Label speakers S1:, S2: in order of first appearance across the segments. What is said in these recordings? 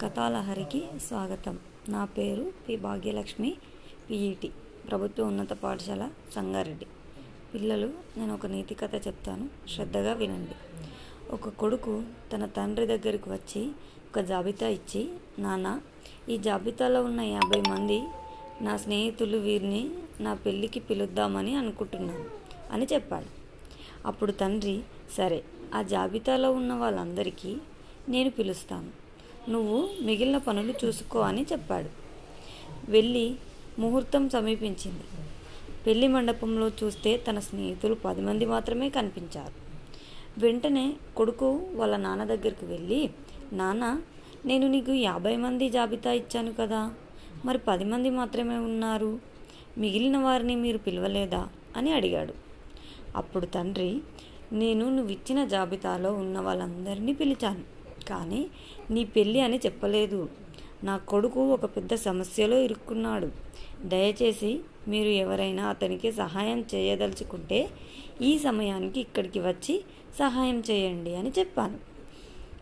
S1: కథాలహరికి స్వాగతం. నా పేరు పి. భాగ్యలక్ష్మి పిఈటి ప్రభుత్వ ఉన్నత పాఠశాల సంగారెడ్డి. పిల్లలు నేను ఒక నీతి కథ చెప్తాను. శ్రద్ధగా వినండి. ఒక కొడుకు తన తండ్రి దగ్గరికి వచ్చి ఒక జాబితా ఇచ్చి నాన్న ఈ జాబితాలో ఉన్న యాభై మంది నా స్నేహితులు వీరిని నా పెళ్ళికి పిలుద్దామని అనుకుంటున్నాను అని చెప్పాడు. అప్పుడు తండ్రి సరే ఆ జాబితాలో ఉన్న వాళ్ళందరికీ నేను పిలుస్తాను. నువ్వు మిగిలిన పనులు చూసుకో అని చెప్పాడు. వెళ్ళి ముహూర్తం సమీపించింది. పెళ్ళి మండపంలో చూస్తే తన స్నేహితులు పది మంది మాత్రమే కనిపించారు. వెంటనే కొడుకు వాళ్ళ నాన్న దగ్గరికి వెళ్ళి నాన్న నేను నీకు యాభై మంది జాబితా ఇచ్చాను కదా మరి పది మంది మాత్రమే ఉన్నారు. మిగిలిన వారిని మీరు పిలవలేదా? అని అడిగాడు. అప్పుడు తండ్రి నేను నువ్వు ఇచ్చిన జాబితాలో ఉన్న వాళ్ళందరినీ పిలిచాను. కానీ నీ పెళ్ళి అని చెప్పలేదు. నా కొడుకు ఒక పెద్ద సమస్యలో ఇరుక్కున్నాడు. దయచేసి మీరు ఎవరైనా అతనికి సహాయం చేయదలుచుకుంటే ఈ సమయానికి ఇక్కడికి వచ్చి సహాయం చేయండి అని చెప్పాను.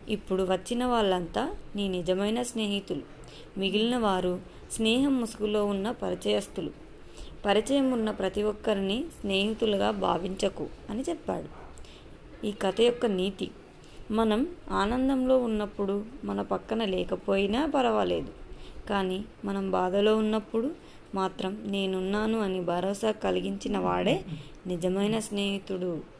S1: ఇప్పుడు వచ్చిన వాళ్ళంతా నీ నిజమైన స్నేహితులు. మిగిలిన వారు స్నేహం ముసుగులో ఉన్న పరిచయస్తులు. పరిచయం ఉన్న ప్రతి ఒక్కరిని స్నేహితులుగా భావించకు అని చెప్పాడు. ఈ కథ యొక్క నీతి. మనం ఆనందంలో ఉన్నప్పుడు మన పక్కన లేకపోయినా పర్వాలేదు. కానీ మనం బాధలో ఉన్నప్పుడు మాత్రం నేనున్నాను అని భరోసా కలిగించిన వాడే నిజమైన స్నేహితుడు.